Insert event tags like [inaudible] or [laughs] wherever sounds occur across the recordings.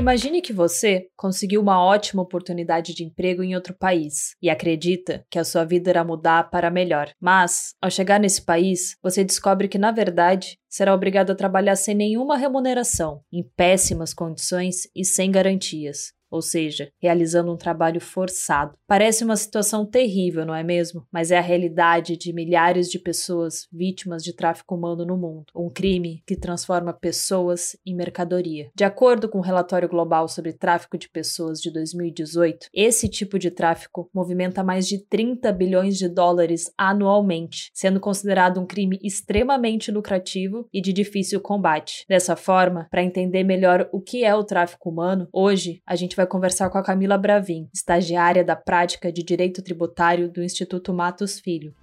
Imagine que você conseguiu uma ótima oportunidade de emprego em outro país e acredita que a sua vida irá mudar para melhor. Mas, ao chegar nesse país, você descobre que, na verdade, será obrigado a trabalhar sem nenhuma remuneração, em péssimas condições e sem garantias ou seja, realizando um trabalho forçado. Parece uma situação terrível, não é mesmo? Mas é a realidade de milhares de pessoas vítimas de tráfico humano no mundo. Um crime que transforma pessoas em mercadoria. De acordo com o relatório global sobre tráfico de pessoas de 2018, esse tipo de tráfico movimenta mais de 30 bilhões de dólares anualmente, sendo considerado um crime extremamente lucrativo e de difícil combate. Dessa forma, para entender melhor o que é o tráfico humano, hoje a gente conversar com a Camila Bravin, estagiária da prática de Direito Tributário do Instituto Matos Filho.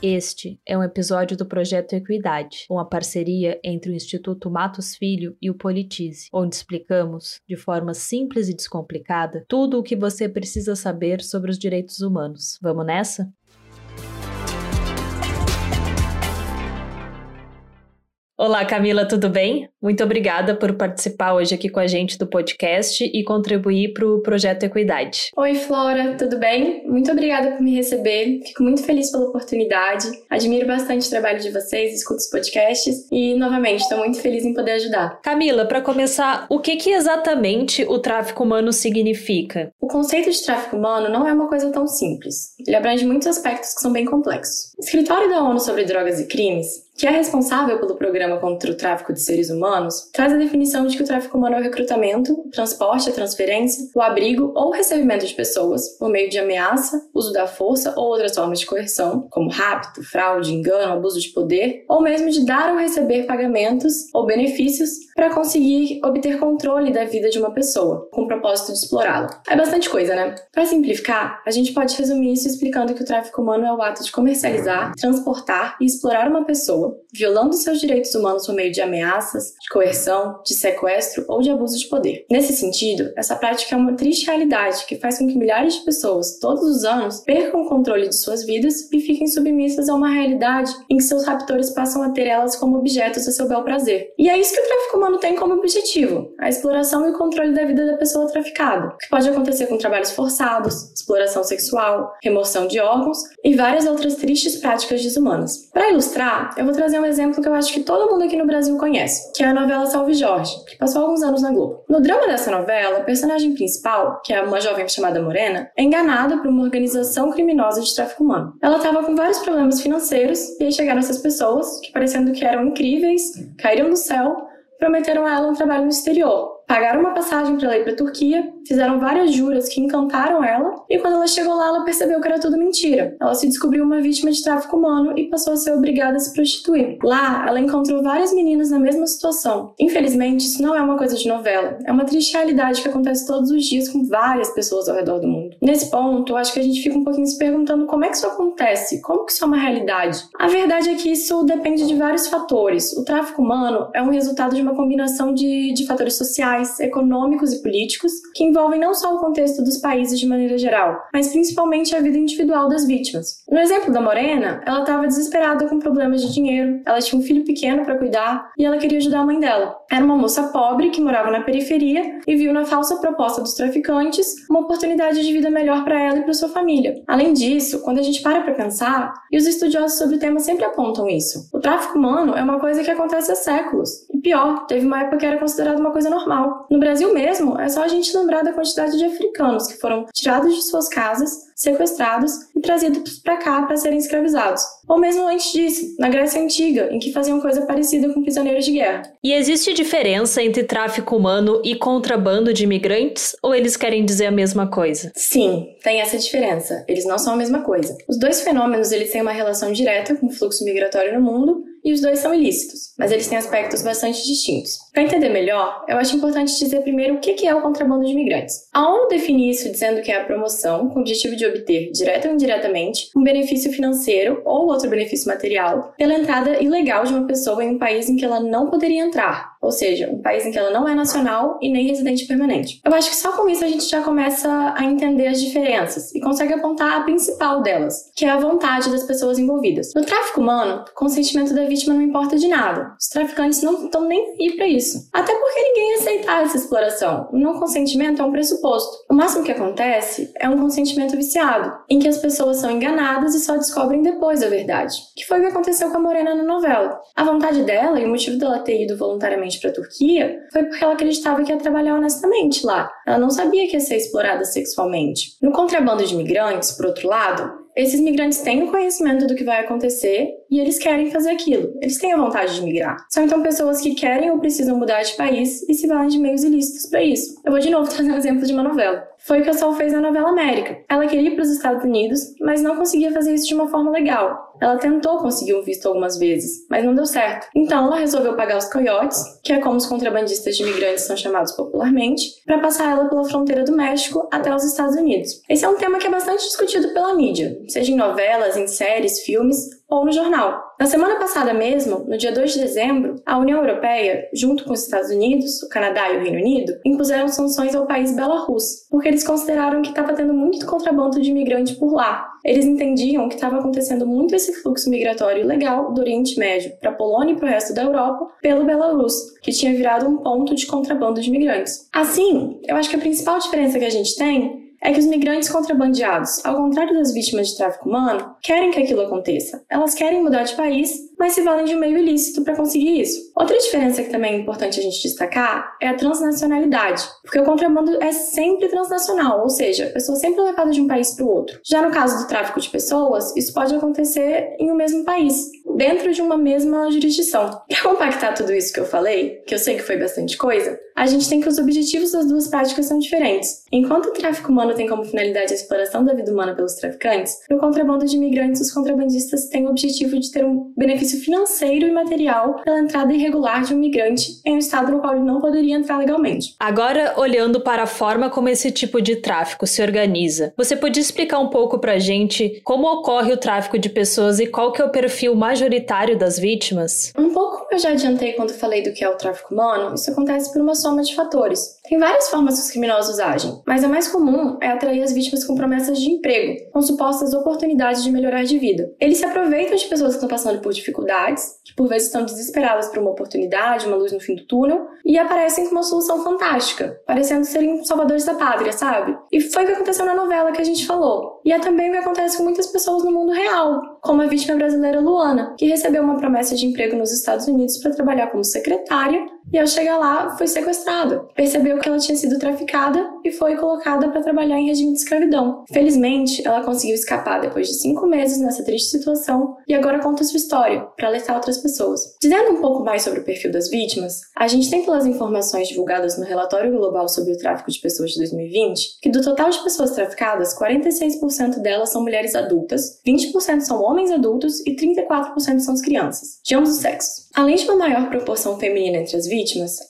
Este é um episódio do projeto Equidade, uma parceria entre o Instituto Matos Filho e o Politize, onde explicamos, de forma simples e descomplicada, tudo o que você precisa saber sobre os direitos humanos. Vamos nessa? Olá, Camila, tudo bem? Muito obrigada por participar hoje aqui com a gente do podcast e contribuir para o projeto Equidade. Oi, Flora, tudo bem? Muito obrigada por me receber. Fico muito feliz pela oportunidade. Admiro bastante o trabalho de vocês, escuto os podcasts e, novamente, estou muito feliz em poder ajudar. Camila, para começar, o que, que exatamente o tráfico humano significa? O conceito de tráfico humano não é uma coisa tão simples. Ele abrange muitos aspectos que são bem complexos. O Escritório da ONU sobre Drogas e Crimes que é responsável pelo Programa contra o Tráfico de Seres Humanos, traz a definição de que o tráfico humano é o recrutamento, o transporte, a transferência, o abrigo ou o recebimento de pessoas por meio de ameaça, uso da força ou outras formas de coerção, como rapto, fraude, engano, abuso de poder, ou mesmo de dar ou receber pagamentos ou benefícios para conseguir obter controle da vida de uma pessoa, com o propósito de explorá-la. É bastante coisa, né? Para simplificar, a gente pode resumir isso explicando que o tráfico humano é o ato de comercializar, transportar e explorar uma pessoa violando seus direitos humanos por meio de ameaças, de coerção, de sequestro ou de abuso de poder. Nesse sentido, essa prática é uma triste realidade que faz com que milhares de pessoas, todos os anos, percam o controle de suas vidas e fiquem submissas a uma realidade em que seus raptores passam a ter elas como objetos a seu bel prazer. E é isso que o tráfico humano tem como objetivo: a exploração e o controle da vida da pessoa traficada, que pode acontecer com trabalhos forçados, exploração sexual, remoção de órgãos e várias outras tristes práticas desumanas. Para ilustrar, eu vou trazer um exemplo que eu acho que todo mundo aqui no Brasil conhece, que é a novela Salve Jorge, que passou alguns anos na Globo. No drama dessa novela, a personagem principal, que é uma jovem chamada Morena, é enganada por uma organização criminosa de tráfico humano. Ela estava com vários problemas financeiros e aí chegaram essas pessoas, que parecendo que eram incríveis, caíram do céu, prometeram a ela um trabalho no exterior, pagaram uma passagem para ela ir para Turquia, fizeram várias juras que encantaram ela, e quando ela chegou lá, ela percebeu que era tudo mentira. Ela se descobriu uma vítima de tráfico humano e passou a ser obrigada a se prostituir. Lá, ela encontrou várias meninas na mesma situação. Infelizmente, isso não é uma coisa de novela, é uma triste realidade que acontece todos os dias com várias pessoas ao redor do mundo. Nesse ponto, eu acho que a gente fica um pouquinho se perguntando como é que isso acontece, como que isso é uma realidade. A verdade é que isso depende de vários fatores. O tráfico humano é um resultado de uma combinação de, de fatores sociais sociais, econômicos e políticos que envolvem não só o contexto dos países de maneira geral, mas principalmente a vida individual das vítimas. No exemplo da Morena, ela estava desesperada com problemas de dinheiro, ela tinha um filho pequeno para cuidar e ela queria ajudar a mãe dela. Era uma moça pobre que morava na periferia e viu na falsa proposta dos traficantes uma oportunidade de vida melhor para ela e para sua família. Além disso, quando a gente para para pensar, e os estudiosos sobre o tema sempre apontam isso, o tráfico humano é uma coisa que acontece há séculos. E pior, teve uma época que era considerada uma coisa normal. No Brasil mesmo, é só a gente lembrar da quantidade de africanos que foram tirados de suas casas sequestrados e trazidos para cá para serem escravizados. Ou mesmo antes disso, na Grécia Antiga, em que faziam coisa parecida com prisioneiros de guerra. E existe diferença entre tráfico humano e contrabando de imigrantes? Ou eles querem dizer a mesma coisa? Sim, tem essa diferença. Eles não são a mesma coisa. Os dois fenômenos eles têm uma relação direta com o fluxo migratório no mundo e os dois são ilícitos, mas eles têm aspectos bastante distintos. Para entender melhor, eu acho importante dizer primeiro o que é o contrabando de imigrantes. A ONU define isso dizendo que é a promoção com o objetivo de obter, direta ou indiretamente, um benefício financeiro ou outro benefício material pela entrada ilegal de uma pessoa em um país em que ela não poderia entrar, ou seja, um país em que ela não é nacional e nem residente permanente. Eu acho que só com isso a gente já começa a entender as diferenças e consegue apontar a principal delas, que é a vontade das pessoas envolvidas. No tráfico humano, o consentimento da vítima não importa de nada. Os traficantes não estão nem aí para isso. Até porque ninguém aceitar essa exploração. O não consentimento é um pressuposto. O máximo que acontece é um consentimento viciado, em que as pessoas são enganadas e só descobrem depois a verdade, que foi o que aconteceu com a Morena na novela. A vontade dela e o motivo dela ter ido voluntariamente para a Turquia foi porque ela acreditava que ia trabalhar honestamente lá. Ela não sabia que ia ser explorada sexualmente. No contrabando de imigrantes, por outro lado, esses migrantes têm o conhecimento do que vai acontecer e eles querem fazer aquilo. Eles têm a vontade de migrar. São então pessoas que querem ou precisam mudar de país e se valem de meios ilícitos para isso. Eu vou de novo [laughs] trazer um exemplo de uma novela. Foi o que a Sol fez na novela América. Ela queria ir para os Estados Unidos, mas não conseguia fazer isso de uma forma legal. Ela tentou conseguir um visto algumas vezes, mas não deu certo. Então ela resolveu pagar os coiotes, que é como os contrabandistas de imigrantes são chamados popularmente, para passar ela pela fronteira do México até os Estados Unidos. Esse é um tema que é bastante discutido pela mídia, seja em novelas, em séries, filmes ou no jornal. Na semana passada mesmo, no dia 2 de dezembro, a União Europeia, junto com os Estados Unidos, o Canadá e o Reino Unido, impuseram sanções ao país Belarus, porque eles consideraram que estava tendo muito contrabando de imigrante por lá. Eles entendiam que estava acontecendo muito esse fluxo migratório ilegal do Oriente Médio para a Polônia e para o resto da Europa pelo Belarus, que tinha virado um ponto de contrabando de imigrantes. Assim, eu acho que a principal diferença que a gente tem é que os migrantes contrabandeados, ao contrário das vítimas de tráfico humano, querem que aquilo aconteça. Elas querem mudar de país, mas se valem de meio ilícito para conseguir isso. Outra diferença que também é importante a gente destacar é a transnacionalidade, porque o contrabando é sempre transnacional, ou seja, a pessoa sempre é levada de um país para o outro. Já no caso do tráfico de pessoas, isso pode acontecer em um mesmo país, dentro de uma mesma jurisdição. Para compactar tudo isso que eu falei, que eu sei que foi bastante coisa, a gente tem que os objetivos das duas práticas são diferentes. Enquanto o tráfico humano tem como finalidade a exploração da vida humana pelos traficantes, no contrabando de imigrantes, os contrabandistas têm o objetivo de ter um benefício financeiro e material pela entrada irregular de um migrante em um estado no qual ele não poderia entrar legalmente. Agora, olhando para a forma como esse tipo de tráfico se organiza, você podia explicar um pouco pra gente como ocorre o tráfico de pessoas e qual que é o perfil majoritário das vítimas? Um pouco eu já adiantei quando falei do que é o tráfico humano, isso acontece por uma soma de fatores. Tem várias formas que os criminosos agem, mas a mais comum é atrair as vítimas com promessas de emprego, com supostas oportunidades de melhorar de vida. Eles se aproveitam de pessoas que estão passando por dificuldades, que por vezes estão desesperadas por uma oportunidade, uma luz no fim do túnel, e aparecem com uma solução fantástica, parecendo serem salvadores da pátria, sabe? E foi o que aconteceu na novela que a gente falou. E é também o que acontece com muitas pessoas no mundo real, como a vítima brasileira Luana, que recebeu uma promessa de emprego nos Estados Unidos para trabalhar como secretária e ao chegar lá foi sequestrada. Percebeu que ela tinha sido traficada e foi colocada para trabalhar em regime de escravidão. Felizmente, ela conseguiu escapar depois de cinco meses nessa triste situação e agora conta sua história para alertar outras pessoas. Dizendo um pouco mais sobre o perfil das vítimas, a gente tem pelas informações divulgadas no relatório global sobre o tráfico de pessoas de 2020 que do total de pessoas traficadas, 46% delas são mulheres adultas, 20% são homens adultos e 34% são as crianças, de ambos os sexos. Além de uma maior proporção feminina entre as vítimas,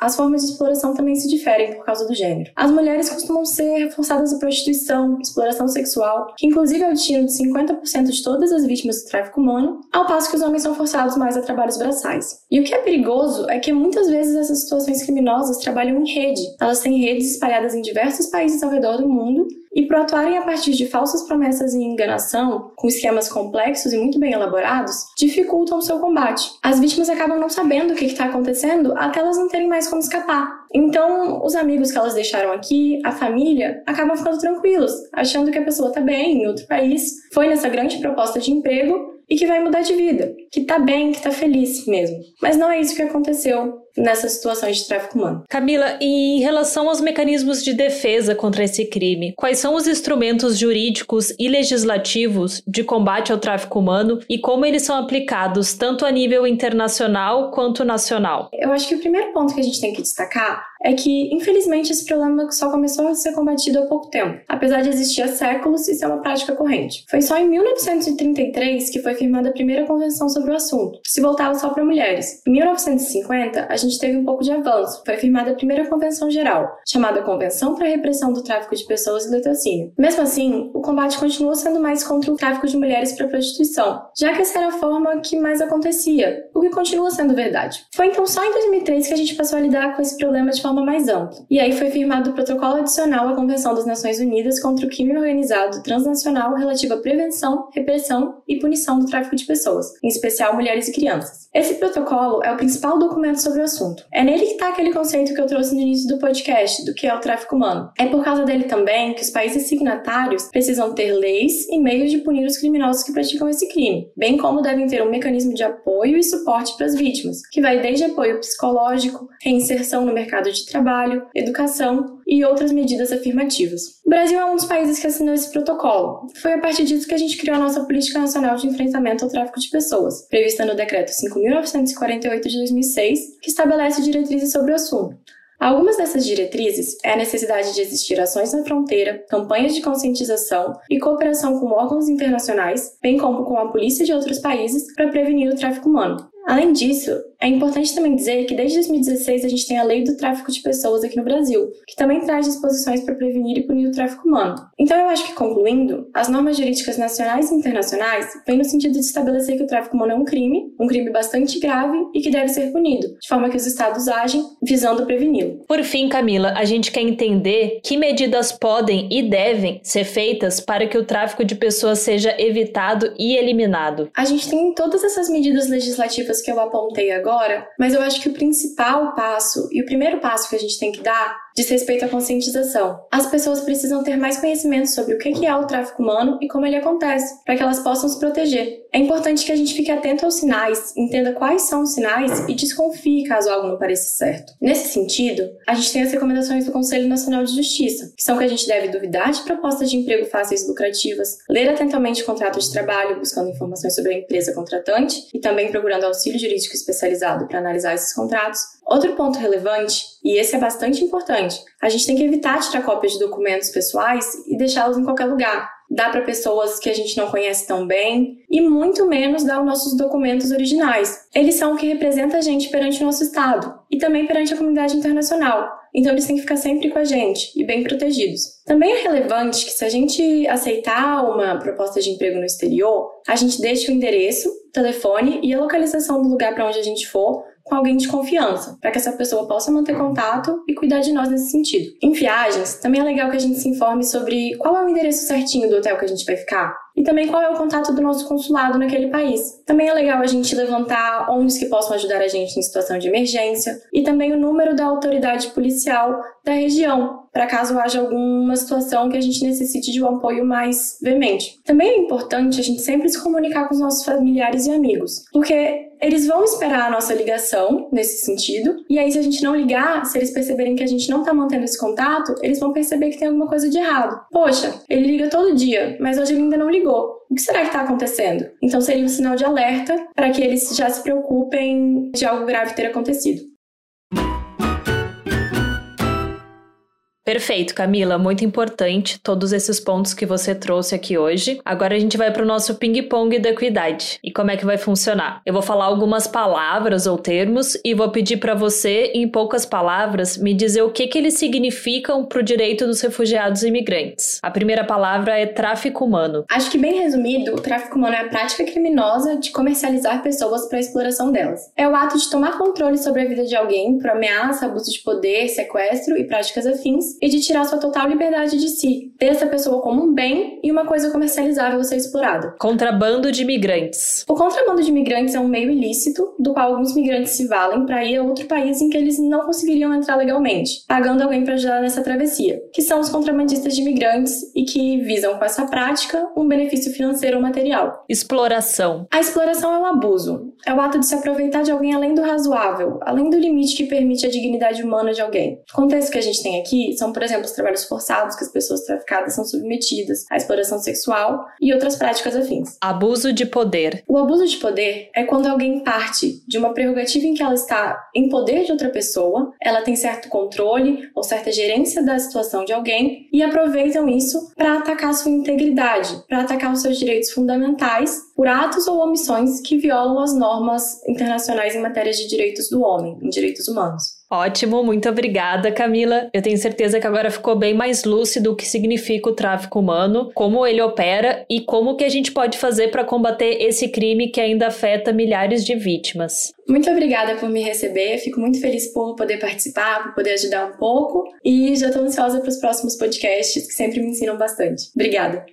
as formas de exploração também se diferem por causa do gênero. As mulheres costumam ser forçadas à prostituição, exploração sexual, que inclusive é o destino de 50% de todas as vítimas do tráfico humano, ao passo que os homens são forçados mais a trabalhos braçais. E o que é perigoso é que muitas vezes essas situações criminosas trabalham em rede. Elas têm redes espalhadas em diversos países ao redor do mundo e por atuarem a partir de falsas promessas e enganação, com esquemas complexos e muito bem elaborados, dificultam o seu combate. As vítimas acabam não sabendo o que está acontecendo até elas não terem mais como escapar. Então, os amigos que elas deixaram aqui, a família, acabam ficando tranquilos, achando que a pessoa está bem em outro país, foi nessa grande proposta de emprego e que vai mudar de vida, que tá bem, que tá feliz mesmo. Mas não é isso que aconteceu nessas situações de tráfico humano. Camila, em relação aos mecanismos de defesa contra esse crime, quais são os instrumentos jurídicos e legislativos de combate ao tráfico humano e como eles são aplicados tanto a nível internacional quanto nacional? Eu acho que o primeiro ponto que a gente tem que destacar é que, infelizmente, esse problema só começou a ser combatido há pouco tempo, apesar de existir há séculos e ser uma prática corrente. Foi só em 1933 que foi firmada a primeira convenção sobre o assunto, se voltava só para mulheres. Em 1950, a gente teve um pouco de avanço. Foi firmada a primeira convenção geral, chamada Convenção para a Repressão do Tráfico de Pessoas e Latrocínio. Mesmo assim, o combate continua sendo mais contra o tráfico de mulheres para prostituição, já que essa era a forma que mais acontecia, o que continua sendo verdade. Foi então só em 2003 que a gente passou a lidar com esse problema de forma mais ampla. E aí foi firmado o protocolo adicional à Convenção das Nações Unidas contra o crime organizado transnacional relativo à prevenção, repressão e punição do tráfico de pessoas, em especial mulheres e crianças. Esse protocolo é o principal documento sobre o assunto. É nele que está aquele conceito que eu trouxe no início do podcast, do que é o tráfico humano. É por causa dele também que os países signatários precisam ter leis e meios de punir os criminosos que praticam esse crime, bem como devem ter um mecanismo de apoio e suporte para as vítimas, que vai desde apoio psicológico, reinserção no mercado de trabalho, educação e outras medidas afirmativas. O Brasil é um dos países que assinou esse protocolo. Foi a partir disso que a gente criou a nossa Política Nacional de Enfrentamento ao Tráfico de Pessoas, prevista no Decreto 5.948 de 2006, que estabelece diretrizes sobre o assunto. Algumas dessas diretrizes é a necessidade de existir ações na fronteira, campanhas de conscientização e cooperação com órgãos internacionais, bem como com a polícia de outros países, para prevenir o tráfico humano. Além disso, é importante também dizer que desde 2016 a gente tem a Lei do Tráfico de Pessoas aqui no Brasil, que também traz disposições para prevenir e punir o tráfico humano. Então eu acho que, concluindo, as normas jurídicas nacionais e internacionais vêm no sentido de estabelecer que o tráfico humano é um crime, um crime bastante grave e que deve ser punido, de forma que os estados agem visando preveni-lo. Por fim, Camila, a gente quer entender que medidas podem e devem ser feitas para que o tráfico de pessoas seja evitado e eliminado. A gente tem todas essas medidas legislativas que eu apontei agora, mas eu acho que o principal passo e o primeiro passo que a gente tem que dar diz respeito à conscientização. As pessoas precisam ter mais conhecimento sobre o que é o tráfico humano e como ele acontece, para que elas possam se proteger. É importante que a gente fique atento aos sinais, entenda quais são os sinais e desconfie caso algo não pareça certo. Nesse sentido, a gente tem as recomendações do Conselho Nacional de Justiça, que são que a gente deve duvidar de propostas de emprego fáceis e lucrativas, ler atentamente o contrato de trabalho, buscando informações sobre a empresa contratante e também procurando auxílio jurídico especializado para analisar esses contratos, Outro ponto relevante, e esse é bastante importante, a gente tem que evitar tirar cópias de documentos pessoais e deixá-los em qualquer lugar. Dá para pessoas que a gente não conhece tão bem e muito menos dar os nossos documentos originais. Eles são o que representa a gente perante o nosso Estado e também perante a comunidade internacional. Então eles têm que ficar sempre com a gente e bem protegidos. Também é relevante que se a gente aceitar uma proposta de emprego no exterior, a gente deixe o endereço, telefone e a localização do lugar para onde a gente for com alguém de confiança, para que essa pessoa possa manter contato e cuidar de nós nesse sentido. Em viagens, também é legal que a gente se informe sobre qual é o endereço certinho do hotel que a gente vai ficar e também qual é o contato do nosso consulado naquele país. Também é legal a gente levantar ONGs que possam ajudar a gente em situação de emergência e também o número da autoridade policial da região, para caso haja alguma situação que a gente necessite de um apoio mais veemente. Também é importante a gente sempre se comunicar com os nossos familiares e amigos, porque eles vão esperar a nossa ligação nesse sentido, e aí se a gente não ligar, se eles perceberem que a gente não está mantendo esse contato, eles vão perceber que tem alguma coisa de errado. Poxa, ele liga todo dia, mas hoje ele ainda não ligou. O que será que está acontecendo? Então seria um sinal de alerta para que eles já se preocupem de algo grave ter acontecido. Perfeito, Camila, muito importante todos esses pontos que você trouxe aqui hoje. Agora a gente vai para o nosso ping-pong da equidade. E como é que vai funcionar? Eu vou falar algumas palavras ou termos e vou pedir para você, em poucas palavras, me dizer o que, que eles significam para o direito dos refugiados e imigrantes. A primeira palavra é tráfico humano. Acho que, bem resumido, o tráfico humano é a prática criminosa de comercializar pessoas para a exploração delas. É o ato de tomar controle sobre a vida de alguém por ameaça, abuso de poder, sequestro e práticas afins e de tirar sua total liberdade de si, ter essa pessoa como um bem e uma coisa comercializável a ser explorada. Contrabando de imigrantes. O contrabando de imigrantes é um meio ilícito do qual alguns migrantes se valem para ir a outro país em que eles não conseguiriam entrar legalmente, pagando alguém para ajudar nessa travessia, que são os contrabandistas de imigrantes e que visam com essa prática um benefício financeiro ou material. Exploração. A exploração é um abuso. É o ato de se aproveitar de alguém além do razoável, além do limite que permite a dignidade humana de alguém. O contexto que a gente tem aqui são são, por exemplo, os trabalhos forçados que as pessoas traficadas são submetidas, a exploração sexual e outras práticas afins. Abuso de poder. O abuso de poder é quando alguém parte de uma prerrogativa em que ela está em poder de outra pessoa, ela tem certo controle ou certa gerência da situação de alguém e aproveitam isso para atacar sua integridade, para atacar os seus direitos fundamentais por atos ou omissões que violam as normas internacionais em matéria de direitos do homem, em direitos humanos. Ótimo, muito obrigada, Camila. Eu tenho certeza que agora ficou bem mais lúcido o que significa o tráfico humano, como ele opera e como que a gente pode fazer para combater esse crime que ainda afeta milhares de vítimas. Muito obrigada por me receber, fico muito feliz por poder participar, por poder ajudar um pouco e já estou ansiosa para os próximos podcasts que sempre me ensinam bastante. Obrigada.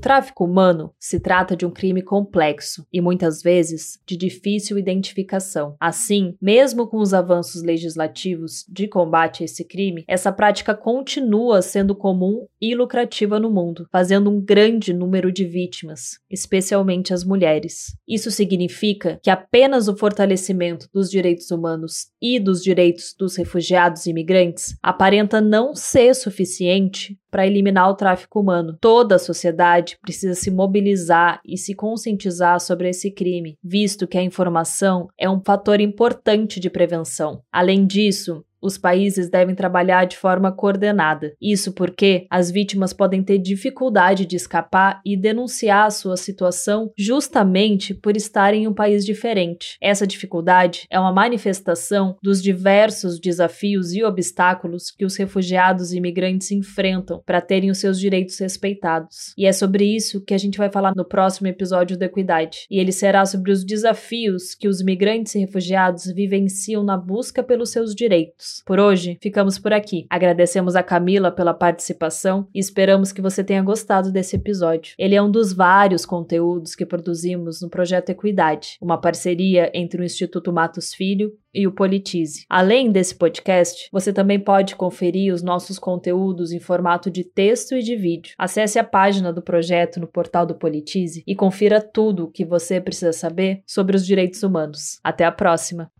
Tráfico humano se trata de um crime complexo e muitas vezes de difícil identificação. Assim, mesmo com os avanços legislativos de combate a esse crime, essa prática continua sendo comum e lucrativa no mundo, fazendo um grande número de vítimas, especialmente as mulheres. Isso significa que apenas o fortalecimento dos direitos humanos e dos direitos dos refugiados e imigrantes aparenta não ser suficiente para eliminar o tráfico humano. Toda a sociedade precisa se mobilizar e se conscientizar sobre esse crime, visto que a informação é um fator importante de prevenção. Além disso, os países devem trabalhar de forma coordenada. Isso porque as vítimas podem ter dificuldade de escapar e denunciar a sua situação justamente por estarem em um país diferente. Essa dificuldade é uma manifestação dos diversos desafios e obstáculos que os refugiados e imigrantes enfrentam para terem os seus direitos respeitados. E é sobre isso que a gente vai falar no próximo episódio do Equidade. E ele será sobre os desafios que os imigrantes e refugiados vivenciam na busca pelos seus direitos. Por hoje, ficamos por aqui. Agradecemos a Camila pela participação e esperamos que você tenha gostado desse episódio. Ele é um dos vários conteúdos que produzimos no projeto Equidade, uma parceria entre o Instituto Matos Filho e o Politize. Além desse podcast, você também pode conferir os nossos conteúdos em formato de texto e de vídeo. Acesse a página do projeto no portal do Politize e confira tudo o que você precisa saber sobre os direitos humanos. Até a próxima!